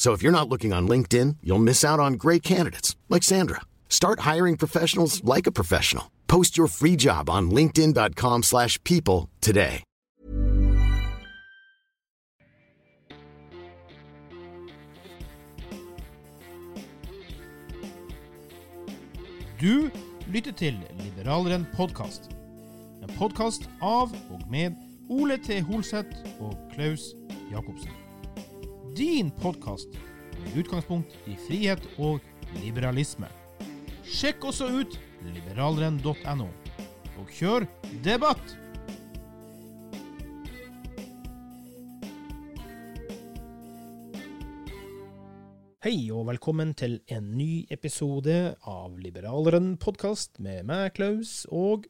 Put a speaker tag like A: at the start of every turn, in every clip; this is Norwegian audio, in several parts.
A: So if you're not looking on LinkedIn, you'll miss out on great candidates like Sandra. Start hiring professionals like a professional. Post your free job on linkedin.com/people today.
B: Du lytter til Liberaleren podkast. En podkast av og med Ole T. Holseth og Klaus Jacobsen. Din podkast med utgangspunkt i frihet og liberalisme. Sjekk også ut liberalrenn.no, og kjør debatt! Hei og velkommen til en ny episode av Liberaleren podkast med meg, Klaus, og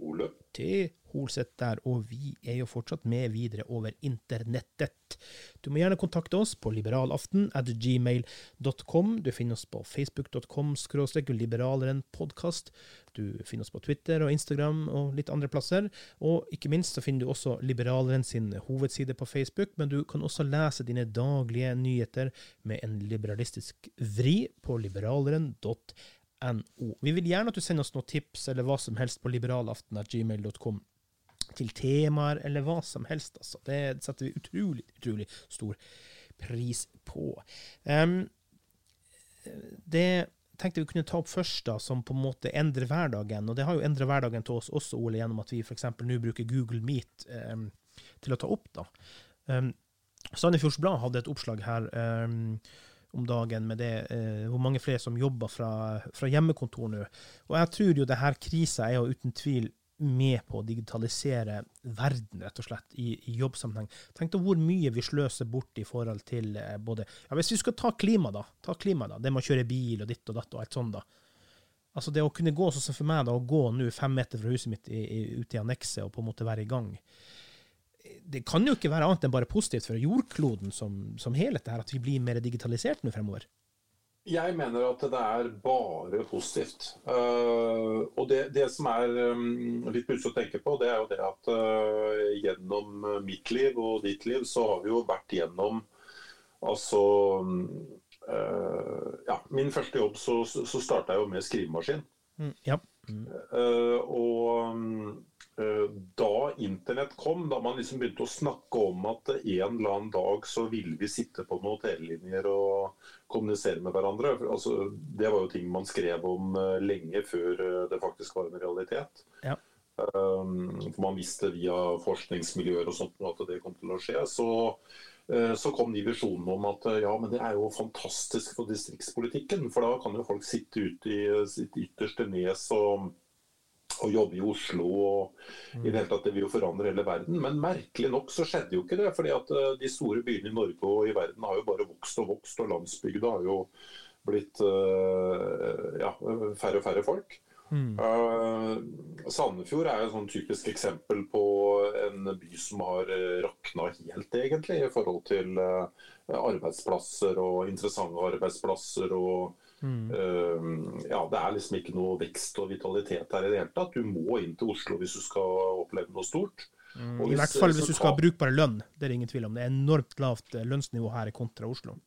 C: Ole.
B: til Holseth der, og vi er jo fortsatt med videre over internettet. Du må gjerne kontakte oss på liberalaften at gmail.com. Du finner oss på facebook.com skråstrek liberalerenpodkast. Du finner oss på Twitter og Instagram og litt andre plasser. Og ikke minst så finner du også Liberaleren sin hovedside på Facebook, men du kan også lese dine daglige nyheter med en liberalistisk vri på liberaleren.no. Vi vil gjerne at du sender oss noen tips eller hva som helst på liberalaften.gmail.com til temaer eller hva som helst. Altså. Det setter vi utrolig, utrolig stor pris på. Um, det tenkte vi kunne ta opp først, da, som på en måte endrer hverdagen. Og det har jo endret hverdagen til oss også, Ole, gjennom at vi f.eks. nå bruker Google Meet um, til å ta opp. da. Um, Sandefjords Blad hadde et oppslag her um, om dagen med det, uh, hvor mange flere som jobber fra, fra hjemmekontor nå. Og jeg tror jo det her krisa er jo uten tvil med på å digitalisere verden, rett og slett, i, i jobbsammenheng. Tenk deg hvor mye vi sløser bort i forhold til eh, både ja, Hvis vi skal ta klima, da. ta klima da, Det med å kjøre bil og ditt og datt og alt sånt, da. Altså Det å kunne gå sånn som for meg, da, å gå nå fem meter fra huset mitt i, i, ute i annekset og på en måte være i gang Det kan jo ikke være annet enn bare positivt for jordkloden som, som helhet, det her, at vi blir mer digitalisert nå fremover.
C: Jeg mener at det er bare positivt. Uh, og det, det, som er um, litt pussig å tenke på, det er jo det at uh, gjennom mitt liv og ditt liv, så har vi jo vært gjennom Altså uh, Ja, min første jobb så, så starta jeg jo med skrivemaskin.
B: Mm, ja.
C: Mm. og da internett kom, da man liksom begynte å snakke om at en eller annen dag så ville vi sitte på noen telelinjer og kommunisere med hverandre. Altså, det var jo ting man skrev om lenge før det faktisk var en realitet.
B: Ja.
C: For man visste via forskningsmiljøer og sånt at det kom til å skje. Så, så kom de visjonene om at ja, men det er jo fantastisk for distriktspolitikken. For da kan jo folk sitte ute i sitt ytterste nes og og jobbe i Oslo og i det hele tatt det vil jo forandre hele verden. Men merkelig nok så skjedde jo ikke det. fordi at de store byene i Norge og i verden har jo bare vokst og vokst, og landsbygda har jo blitt ja, færre og færre folk.
B: Mm.
C: Uh, Sandefjord er et sånn typisk eksempel på en by som har rakna helt, egentlig, i forhold til uh, arbeidsplasser og interessante arbeidsplasser. og
B: Mm.
C: Uh, ja, Det er liksom ikke noe vekst og vitalitet her i det hele tatt. Du må inn til Oslo hvis du skal oppleve noe stort.
B: Mm.
C: Og
B: I hvert fall hvis du skal ha brukbar lønn. Det er det ingen tvil om. Det er enormt lavt eh, lønnsnivå her kontra Oslo.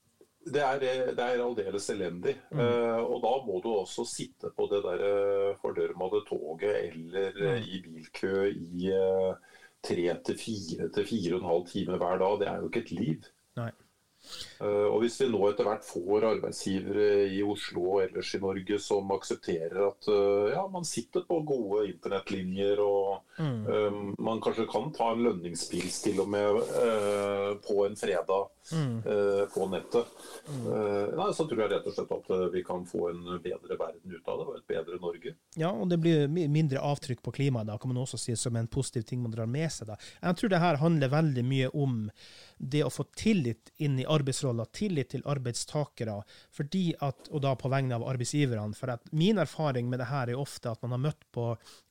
C: Det er, det er aldeles elendig. Eh, og da må du også sitte på det der eh, fordørmede toget eller eh, i bilkø i eh, tre til fire til fire og en halv time hver dag. Det er jo ikke et liv.
B: Nei.
C: Eh, og hvis vi nå etter hvert får arbeidsgivere i Oslo og ellers i Norge som aksepterer at eh, ja, man sitter på gode internettlinjer og
B: Mm.
C: um, man kanskje kan ta en lønningspils til og med uh, på en fredag
B: Mm.
C: uh, på nettet, eh, nei, så tror jeg rett og slett at vi kan få en bedre verden ut av det, og et bedre Norge.
B: Ja, og det blir mindre avtrykk på klimaet, da, kan man også si, som en positiv ting man drar med seg. da. Jeg tror det her handler veldig mye om det å få tillit inn i arbeidsroller, tillit til arbeidstakere, fordi at, og da på vegne av arbeidsgiverne. For at min erfaring med det her er ofte at man har møtt på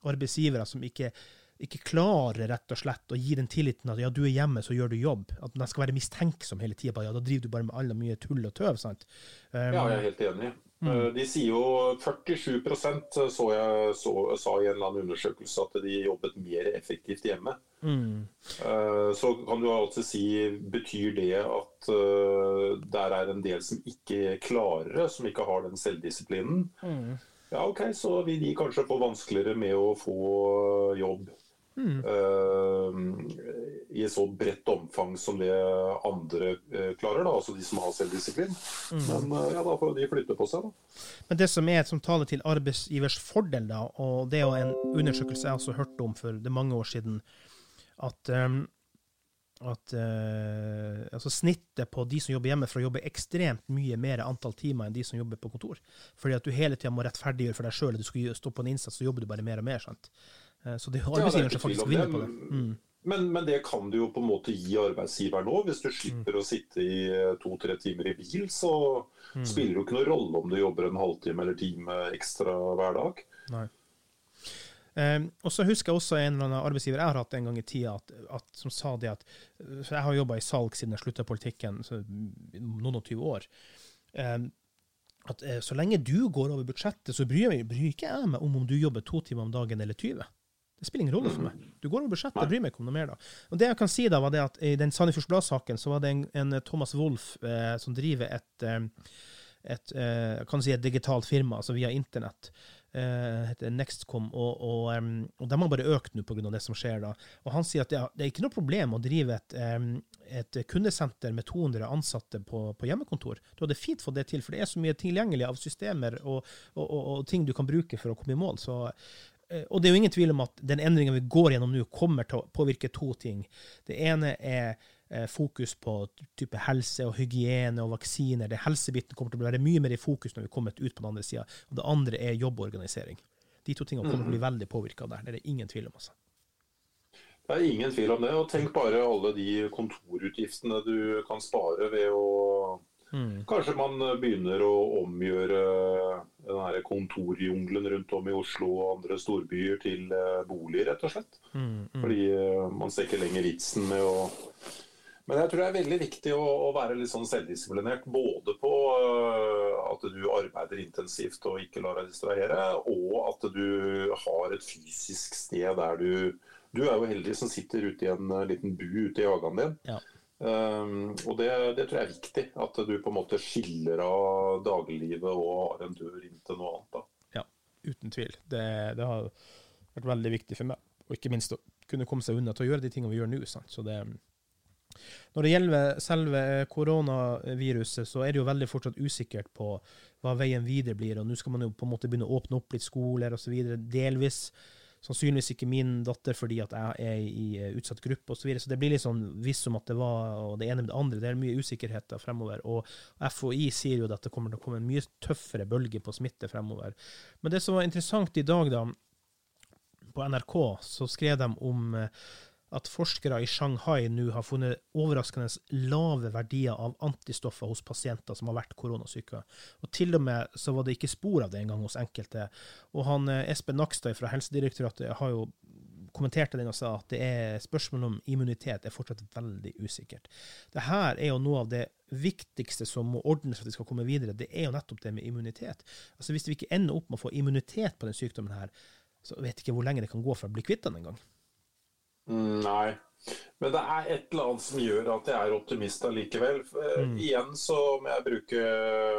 B: arbeidsgivere som ikke ikke klarer rett og slett å gi den tilliten at ja, du er hjemme, så gjør du jobb. At man skal være mistenksom hele tida. Ja, da driver du bare med alle mye tull og tøv. sant? Um,
C: Ja, jeg er helt enig. Eh, De sier jo 47% så jeg så, sa i en eller annen undersøkelse at de jobbet mer effektivt hjemme.
B: mm,
C: Eh, Så kan du altså si betyr det at eh, der er en del som ikke klarer det, som ikke har den selvdisiplinen?
B: mm.
C: Ja, OK, så vil de kanskje få vanskeligere med å få jobb.
B: Mm.
C: Uh, I så bredt omfang som det andre uh, klarer, da, altså de som har selvdisiplin.
B: Mm.
C: Men uh, ja, da får de flytte på seg, da.
B: Men det som er som taler til arbeidsgivers fordel, da, og det er jo en undersøkelse jeg også hørte om for det mange år siden, at, um, at altså snittet på de som jobber hjemme, for å jobbe ekstremt mye mer antall timer enn de som jobber på kontor. Fordi at du hele tida må rettferdiggjøre for deg sjøl at du skal stå på en innsats, så jobber du bare mer og mer. sant? Uh, så det er arbeidsgiveren som faktisk vinner på det. Mm.
C: Men, men det kan du jo på en måte gi arbeidsgiver nå. Hvis du slipper å sitte i eh, to-tre timer i bil, så
B: Mm.
C: spiller det jo ikke noe rolle om du jobber en halvtime eller time ekstra hver dag.
B: Nei. Eh, og så husker jeg også en eller annen arbeidsgiver jeg har hatt en gang i tida, at, at, som sa det at jeg har jobba i salg siden jeg slutta i politikken, så noen og tyve år. Eh, at eh, så lenge du går over budsjettet, så bryr, jeg, bryr ikke jeg meg om om du jobber to timer om dagen eller 20. Det spiller ingen rolle for meg. Du går over budsjettet, jeg bryr meg ikke om noe mer da. Og det jeg kan si da, var det at i den Sandefjords Blad-saken, så var det en, en Thomas Wolff eh, som driver et, eh, et, eh, kan si et digitalt firma, altså via internett. Eh, heter Nextcom, og, og, um, og de har bare økt nå pga. det som skjer. da. Og Han sier at det det er ikke noe problem å drive et, um, et kundesenter med 200 ansatte på, på hjemmekontor. Du hadde fint fått det til, for det er så mye tilgjengelig av systemer og, og, ting du kan bruke for å komme i mål. så eh, og det er jo ingen tvil om at den endringen vi går gjennom nå, kommer til å påvirke to ting. Det ene er eh, fokus på type helse og hygiene og vaksiner. Det Helsebiten kommer til å være mye mer i fokus når vi kommer ut på den andre sida. Det andre er jobborganisering. De to tingene kommer til å bli veldig påvirka der. Det er det ingen tvil om. altså.
C: Det er ingen tvil om det. og Tenk bare alle de kontorutgiftene du kan spare ved å Kanskje man begynner å omgjøre den her kontorjungelen rundt om i Oslo og andre storbyer til bolig, boliger, rett og slett. Fordi eh, man ser ikke lenger vitsen med å Men jeg tror det er veldig viktig å, å være litt sånn selvdisiplinert. Både på uh, at du arbeider intensivt og ikke lar deg distrahere, og at du har et fysisk sted der du Du er jo heldig som sitter ute i en eh, liten bu ute i hagen din.
B: Ja.
C: Um, og det, det tror jeg er viktig. At du på en måte skiller av dagliglivet og har en dør inn til noe annet. da.
B: Ja, uten tvil. Det, det har vært veldig viktig for meg. Og ikke minst å kunne komme seg unna til å gjøre de tingene vi gjør nå. Sant? Så det, når det gjelder selve koronaviruset, så er det jo veldig fortsatt usikkert på hva veien videre blir. og Nå skal man jo på en måte begynne å åpne opp litt skoler osv. Delvis. Sannsynligvis ikke min datter fordi at jeg er i eh, utsatt gruppe osv. Så, videre. så det blir litt sånn visst om at det var det ene med det andre. Det er mye usikkerhet fremover. Og FHI sier jo at det kommer til å komme en mye tøffere bølge på smitte fremover. Men det som var interessant i dag, da, på NRK, så skrev de om eh, at forskere i Shanghai nå har funnet overraskende lave verdier av antistoffer hos pasienter som har vært koronasyke. Og til og med så var det ikke spor av det engang hos enkelte. Og han eh, Espen Nakstad fra Helsedirektoratet har jo kommenterte den og sa at det er spørsmålet om immunitet er fortsatt veldig usikkert. Det her er jo noe av det viktigste som må ordnes for at vi skal komme videre. Det er jo nettopp det med immunitet. Altså Hvis vi ikke ender opp med å få immunitet på den sykdommen her, så vet jeg ikke hvor lenge det kan gå for å bli kvitt den engang.
C: Mm, nei. Men det er et eller annet som gjør at jeg er optimist allikevel. Mm. Igjen så må jeg bruke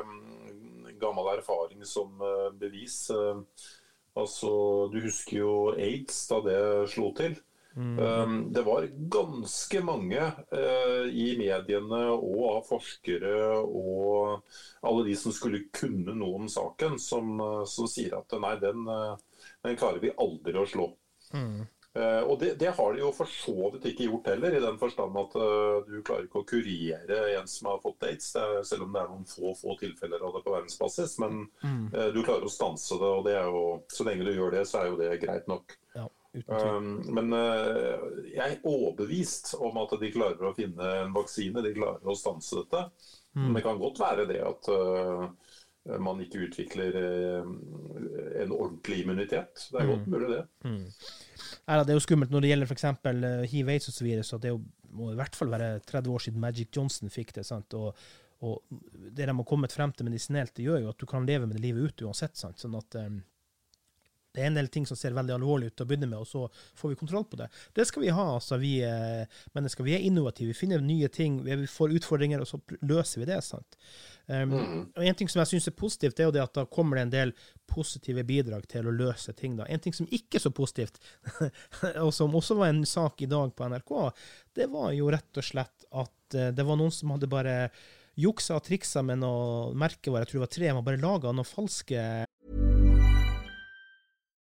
C: mm, gammel erfaring som eh, bevis. Eh, altså, du husker jo aids da det slo til. Mm. Det var ganske mange i mediene og av forskere og alle de som skulle kunne noe om saken, som, som sier at nei, den, den, klarer vi aldri å slå. Mm. Uh, og det, det, har de jo for så vidt ikke gjort heller, i den forstand at uh, du klarer ikke å kurere en som har fått aids, selv om det er noen få få tilfeller av det på verdensbasis. Men mm. uh, du klarer å stanse det, og det er jo, så lenge du gjør det, så er jo det greit nok. Ja, um, men jeg er overbevist om at de klarer å finne en vaksine, de klarer å stanse dette. Mm. Men det kan godt være det at man ikke utvikler en ordentlig immunitet. Det er godt mm. mulig, det. Mm.
B: Ja, det er jo skummelt når det gjelder f.eks. Hiv-aids osv. Så, så det jo, må i hvert fall være 30 år siden Magic Johnson fikk det. sant? Og, og det de har kommet frem til medisinelt, det gjør jo at du kan leve med det livet ut uansett. sant? Sånn at um, det er en del ting som ser veldig alvorlig ut til å begynne med, og så får vi kontroll på det. Det skal vi ha, altså, vi eh, mennesker. Vi er innovative, vi finner nye ting, vi får utfordringer, og så løser vi det. sant? Um, mm. og En ting som jeg syns er positivt, det er jo det at da kommer det en del positive bidrag til å løse ting. da. En ting som ikke er så positivt, og som også var en sak i dag på NRK, det var jo rett og slett at uh, det var noen som hadde bare juksa og triksa med noe merkevare, jeg tror det var tre, man bare laga noen falske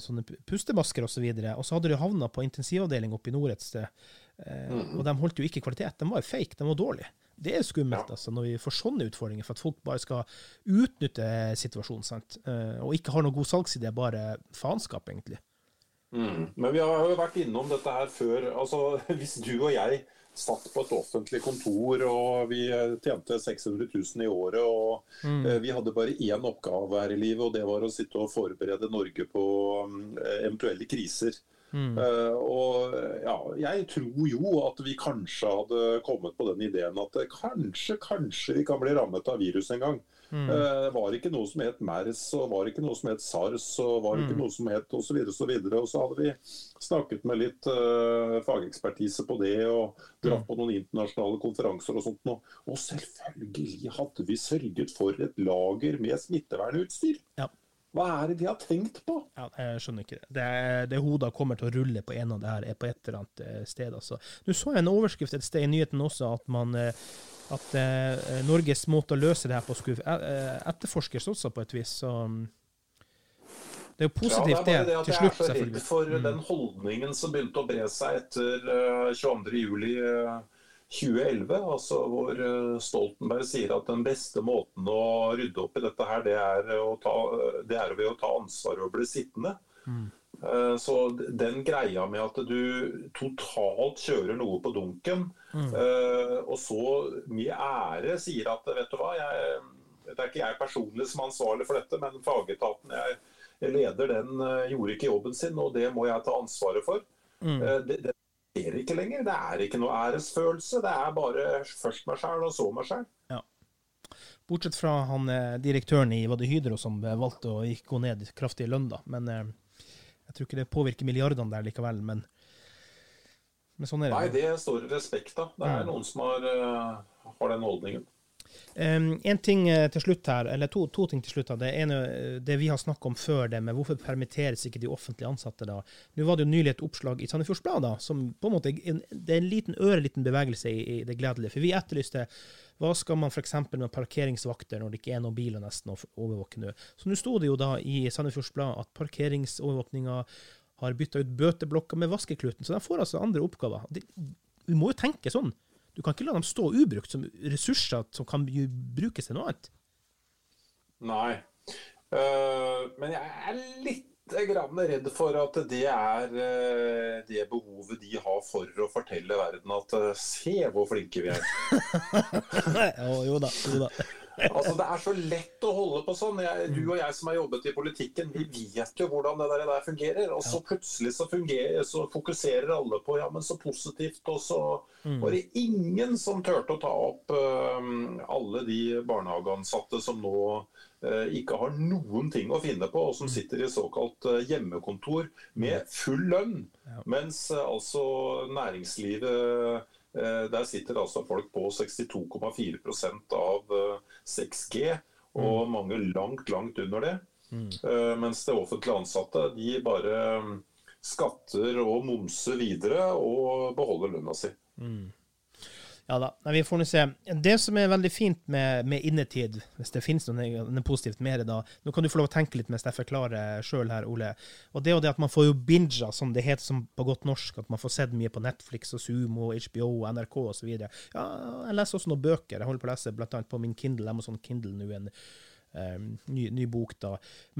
B: sånne pustemasker osv. Og, så og så hadde de havna på intensivavdeling oppe i nord et sted. Eh, mm. Og de holdt jo ikke kvalitet. De var jo fake, de var dårlige. Det er skummelt ja. altså, når vi får sånne utfordringer, for at folk bare skal utnytte situasjonen sant? Eh, og ikke har noen god salgsidé, bare faenskap, egentlig.
C: Mm. Men vi har jo vært innom dette her før. altså Hvis du og jeg satt på et offentlig kontor, og vi tjente 600 000 i året. Og mm. Eh, vi hadde bare én oppgave her i livet, og det var å sitte og forberede Norge på mm, eventuelle kriser. Mm. Uh, og ja, jeg tror jo at vi kanskje hadde kommet på den ideen at kanskje, kanskje vi kan bli rammet av virus en gang. Mm. Uh, var ikke noe som het MERS, og var ikke noe som het SARS, og var ikke mm. noe som het osv. Og, så videre, og så hadde vi snakket med litt uh, fagekspertise på det, og dratt mm. på noen internasjonale konferanser og sånt. Noe. Og selvfølgelig hadde vi sørget for et lager med smittevernutstyr. Ja. Hva er det de har tenkt på?
B: Ja, jeg skjønner ikke det. Det, det hodet kommer til å rulle på en av det her er på et eller annet eh, sted. Altså. Nå så jeg en overskrift et sted i nyheten også at man eh, at eh, Norges måte å løse det her på skulle eh, etterforskes også på et vis. Så mm, det er jo positivt, ja, det,
C: det, til slutt, selvfølgelig. Jeg er så redd for mm. den holdningen som begynte å bre seg etter uh, 22.07. 2011, altså hvor eh, Stoltenberg sier at den beste måten å rydde opp i dette her, det er, ta, det er ved å ta ansvar og bli sittende. Mm. Eh, så den greia med at du totalt kjører noe på dunken, mm. Eh, og så mye ære sier at vet du hva, jeg, det er ikke jeg personlig som er ansvarlig for dette, men fagetaten jeg, jeg leder, den gjorde ikke jobben sin, og det må jeg ta ansvaret for. Mm. Det eksisterer ikke lenger. Det er ikke noe æresfølelse. Det er bare først meg sjæl, og så meg sjæl.
B: Ja. Bortsett fra han eh, direktøren i Vade Hydro som eh, valgte å ikke gå ned kraftig i lønn, da. Men eh, jeg tror ikke det påvirker milliardene der likevel. Men, men sånn er
C: det. Nei, det står respekt av. Det er mm. noen som har, har den holdningen.
B: Um, en ting eh, til slutt her, eller to, to ting til slutt. her. Det ene eh, det vi har snakket om før, det med hvorfor permitteres ikke de offentlig ansatte da. Nå var det jo nylig et oppslag i Sandefjords Blad som på en måte det er en liten øreliten bevegelse i, i, det gledelige. For vi etterlyste hva skal man f.eks. med parkeringsvakter når det ikke er noen biler nesten å overvåke nå. Så nå sto det jo da i Sandefjords Blad at parkeringsovervåkninga har bytta ut bøteblokker med vaskekluten. Så de får altså andre oppgaver. De, vi må jo tenke sånn. Du kan ikke la dem stå ubrukt som ressurser som kan brukes til noe annet.
C: Nei. Uh, men jeg er litt grann redd for at det er uh, det behovet de har for å fortelle verden at uh, se hvor flinke vi er.
B: jo, jo da. Jo da.
C: Altså, det er så lett å holde på sånn. Jeg, du og jeg som har jobbet i politikken, vi vet jo hvordan det der, fungerer. Og så plutselig så, fungerer, så fokuserer alle på ja, men så positivt. Og så mm. var det ingen som turte å ta opp uh, alle de barnehageansatte som nå uh, ikke har noen ting å finne på, og som mm. sitter i såkalt uh, hjemmekontor med mm. full lønn. Mens altså næringslivet der sitter altså folk på 62,4% av 6G, og mm. mange langt, langt under det. Mm. Uh, mens det offentlig ansatte de bare mm, skatter og momser videre og beholder lønna si. Mm.
B: Ja da, vi får nå se. Det som er veldig fint med, med innetid, hvis det finnes noe, noe positivt med det, da Nå kan du få lov å tenke litt mens jeg forklarer sjøl her, Ole. Og det er jo det at man får jo binga, som det heter som på godt norsk. At man får sett mye på Netflix og Sumo, HBO, NRK osv. Ja, jeg leser også noen bøker. Jeg holder på å lese bl.a. på min Kindle, Amazon Kindle nå. en Um, ny, ny, bok, da.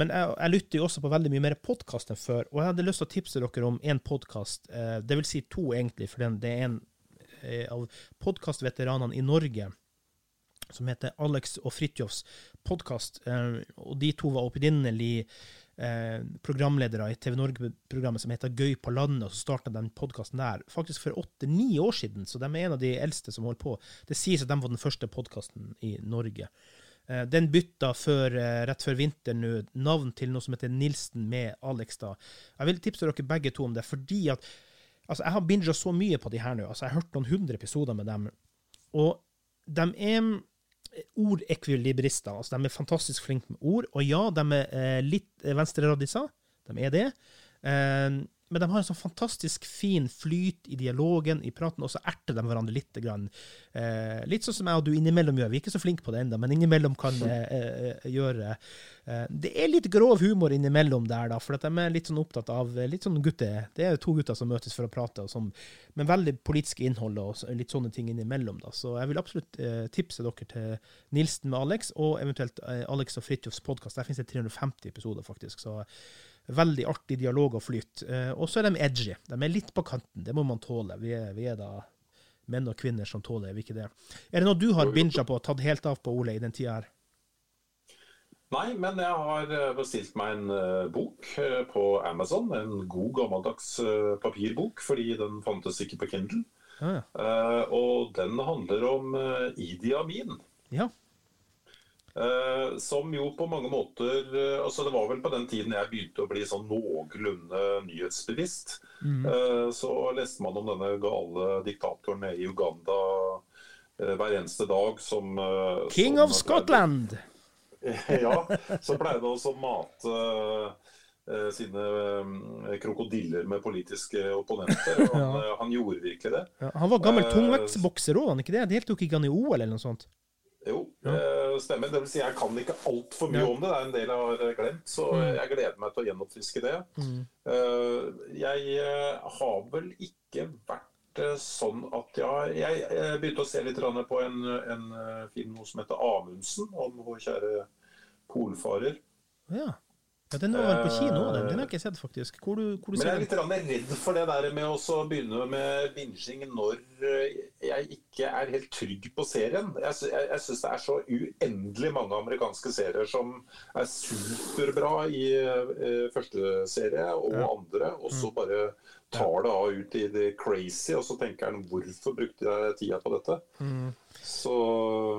B: Men jeg, jeg, lytter jo også på veldig mye mer podkast enn før. Og jeg hadde lyst til å tipse dere om én podkast. Uh, det vil si to, egentlig, for det er en Eh, av podkastveteranene i Norge som heter Alex og Fridtjofs podkast. Eh, og de to var opprinnelig eh, programledere i TV Norge-programmet som heter Gøy på landet, og så starta den podkasten der faktisk for åtte-ni år siden, så de er en av de eldste som holder på. Det sies at de var den første podkasten i Norge. Den bytta før, rett før vinteren navn til noe som heter Nilsen med Alex. da. Jeg vil tipse dere begge to om det, fordi at Altså, jeg har binga så mye på de her nå. Altså, jeg har hørt noen hundre episoder med dem. Og de er ordekvilibrister. Altså, de er fantastisk flinke med ord. Og ja, de er eh, litt venstreradiser. De er det. Eh, men de har en sånn fantastisk fin flyt i dialogen, i praten, og så erter de hverandre litt. Grann. Eh, litt sånn som jeg og du innimellom gjør. Vi er ikke så flinke på det ennå, men innimellom kan eh, eh, gjøre. Eh, det er litt grov humor innimellom der, da, for de er litt sånn opptatt av litt sånn gutter. Det er to gutter som møtes for å prate, som, men veldig politisk innhold og litt sånne ting innimellom. da. Så jeg vil absolutt eh, tipse dere til Nilsen med Alex, og eventuelt eh, Alex og Fridtjofs podkast. Der finnes det 350 episoder, faktisk. så Veldig artig dialog og flyt. Eh, og så er de edgy. De er litt på kanten. Det må man tåle. Vi er, vi er da menn og kvinner som tåler er vi ikke det. Er det noe du har binga på og tatt helt av på, Ole, i den tida her?
C: Nei, men jeg har eh, bestilt meg en uh, bok på Amazon. En god, gammeldags papirbok, fordi den fantes ikke på Kindle.
B: Ah, ja.
C: og den handler om Idi Amin.
B: Ja.
C: Som jo på mange måter altså Det var vel på den tiden jeg begynte å bli sånn noenlunde nyhetsbevisst.
B: Mm.
C: så leste man om denne gale diktatoren i Uganda hver eneste dag som
B: King
C: som,
B: of Scotland!
C: ja, så pleide å mate sine krokodiller med politiske opponenter. Han, ja. han gjorde virkelig det.
B: Ja, han var gammel tungvektsbokser òg, han ikke det? Deltok ikke han i OL eller noe sånt?
C: Jo, ja. uh, stemmer. Det vil si, jeg kan ikke altfor mye om det. Det er en del jeg har glemt. Så mm. jeg gleder meg til å gjenoppfriske det. Mm. jeg har vel ikke vært sånn at ja, jeg, jeg begynte å se litt på en, en film som heter 'Amundsen', om vår kjære polfarer.
B: Ja. Ja, Den var på kino, den. Den har jeg ikke sett, faktisk. Hvor du, hvor du
C: Men jeg er litt redd for det der med å begynne med binging når eh, jeg ikke er helt trygg på serien. Jeg, jeg, jeg syns det er så uendelig mange amerikanske serier som er superbra i uh, første serie og ja. andre, og så mm. bare tar det av ut i det crazy, og så tenker han hvorfor brukte jeg tida på dette? Mm. Så,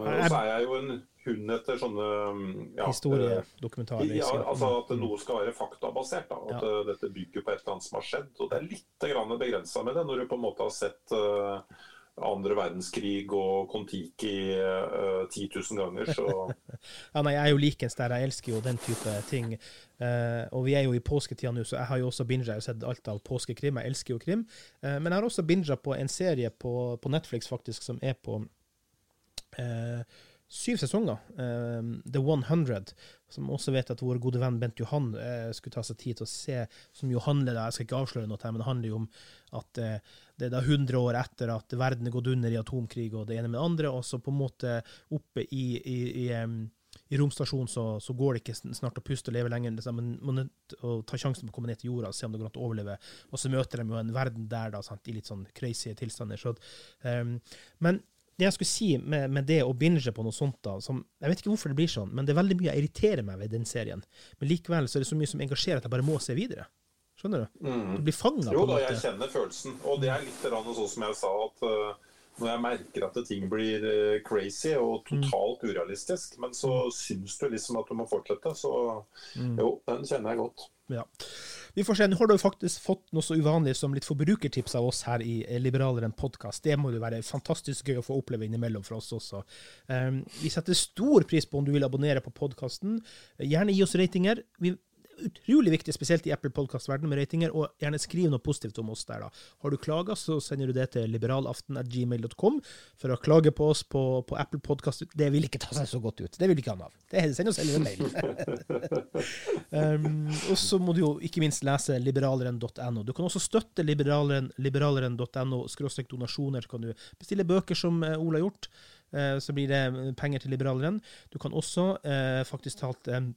C: så er jeg jo en hund etter sånne
B: ja, Historiedokumentarer.
C: Ja, altså at noe skal være faktabasert. Da, at ja. dette bygger på et eller annet som har skjedd. Og det er litt begrensa med det, når du på en måte har sett uh, andre verdenskrig og Kon-Tiki uh, 10 000 ganger, så
B: Ja, nei, jeg er jo likens der. Jeg elsker jo den type ting. Uh, og vi er jo i påsketida nå, så jeg har jo også binga og sett alt av påskekrim. Jeg elsker jo krim. Uh, men jeg har også binga på en serie på, på, Netflix faktisk som er på uh, syv sesonger. The 100, som også vet at vår gode venn Bent Johan skulle ta seg tid til å se, som jo handler da, Jeg skal ikke avsløre noe her, men det handler jo om at det er da 100 år etter at verden er gått under i atomkrig og det ene med det andre, og så på en måte oppe i, i, i, i romstasjonen så, så, går det ikke snart å puste og leve lenger. Men man må ta sjansen på å komme ned til jorda og se om det går an å overleve. Og så møter de jo en verden der da, sant, i litt sånn crazy tilstander. Så, um, men det jeg skulle si med, med, det å binge på noe sånt, da, som, jeg vet ikke hvorfor det blir sånn, men det er veldig mye jeg irriterer meg ved den serien. Men likevel så er det så mye som engasjerer at jeg bare må se videre. Skjønner du?
C: Mm.
B: Du blir fanga.
C: Jo da, jeg kjenner følelsen. Og det er litt sånn som jeg sa, at uh, når jeg merker at ting blir uh, crazy og mm. totalt urealistisk, men så mm. syns du liksom at du må fortsette, så mm. jo, den kjenner jeg godt.
B: Ja. Vi får se. Nå har du faktisk fått noe så uvanlig som litt forbrukertips av oss her i Liberaleren podkast. Det må jo være fantastisk gøy å få oppleve innimellom for oss også. Um, vi setter stor pris på om du vil abonnere på podkasten. Gjerne gi oss ratinger. Vi utrolig viktig, spesielt i Apple Podcast-verdenen med ratinger, og gjerne skriv noe positivt om oss der. da. Har du klager, så sender du det til liberalaften.gmail.com for å klage på oss på, på Apple Podcast. Det vil ikke ta seg så godt ut. Det vil ikke han av. Det Send oss heller en mail. um, og så må du jo ikke minst lese liberaleren.no. Du kan også støtte liberaleren.no liberaleren skråstrek donasjoner. Kan du bestille bøker som eh, Ola har gjort. Uh, så blir det penger til liberaleren. Du kan også eh, faktisk talt um,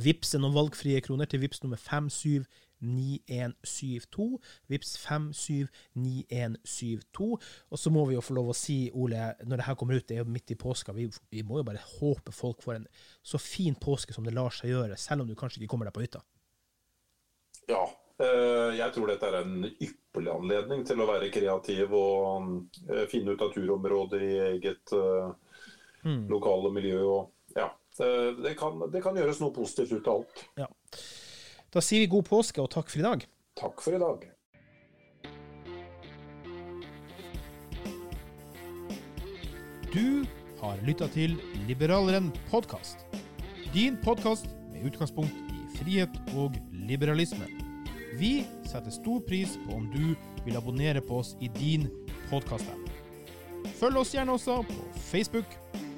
B: Vips er noen valgfrie kroner til Vips nummer 579172. Vips 579172. Og så må vi jo få lov å si, Ole, når det her kommer ut, det er jo midt i påska, vi, vi må jo bare håpe folk får en så fin påske som det lar seg gjøre, selv om du kanskje ikke kommer deg på hytta.
C: Ja, eh, jeg tror dette er en ypperlig anledning til å være kreativ og eh, finne ut av turområder i eget mm. lokale miljø. og det kan, det kan gjøres noe positivt ut av alt.
B: Ja. Da sier vi god påske og takk for i dag.
C: Takk for i dag.
B: Du har lytta til Liberaleren podkast. Din podkast med utgangspunkt i frihet og liberalisme. Vi setter stor pris på om du vil abonnere på oss i din podkast-app. Følg oss gjerne også på Facebook,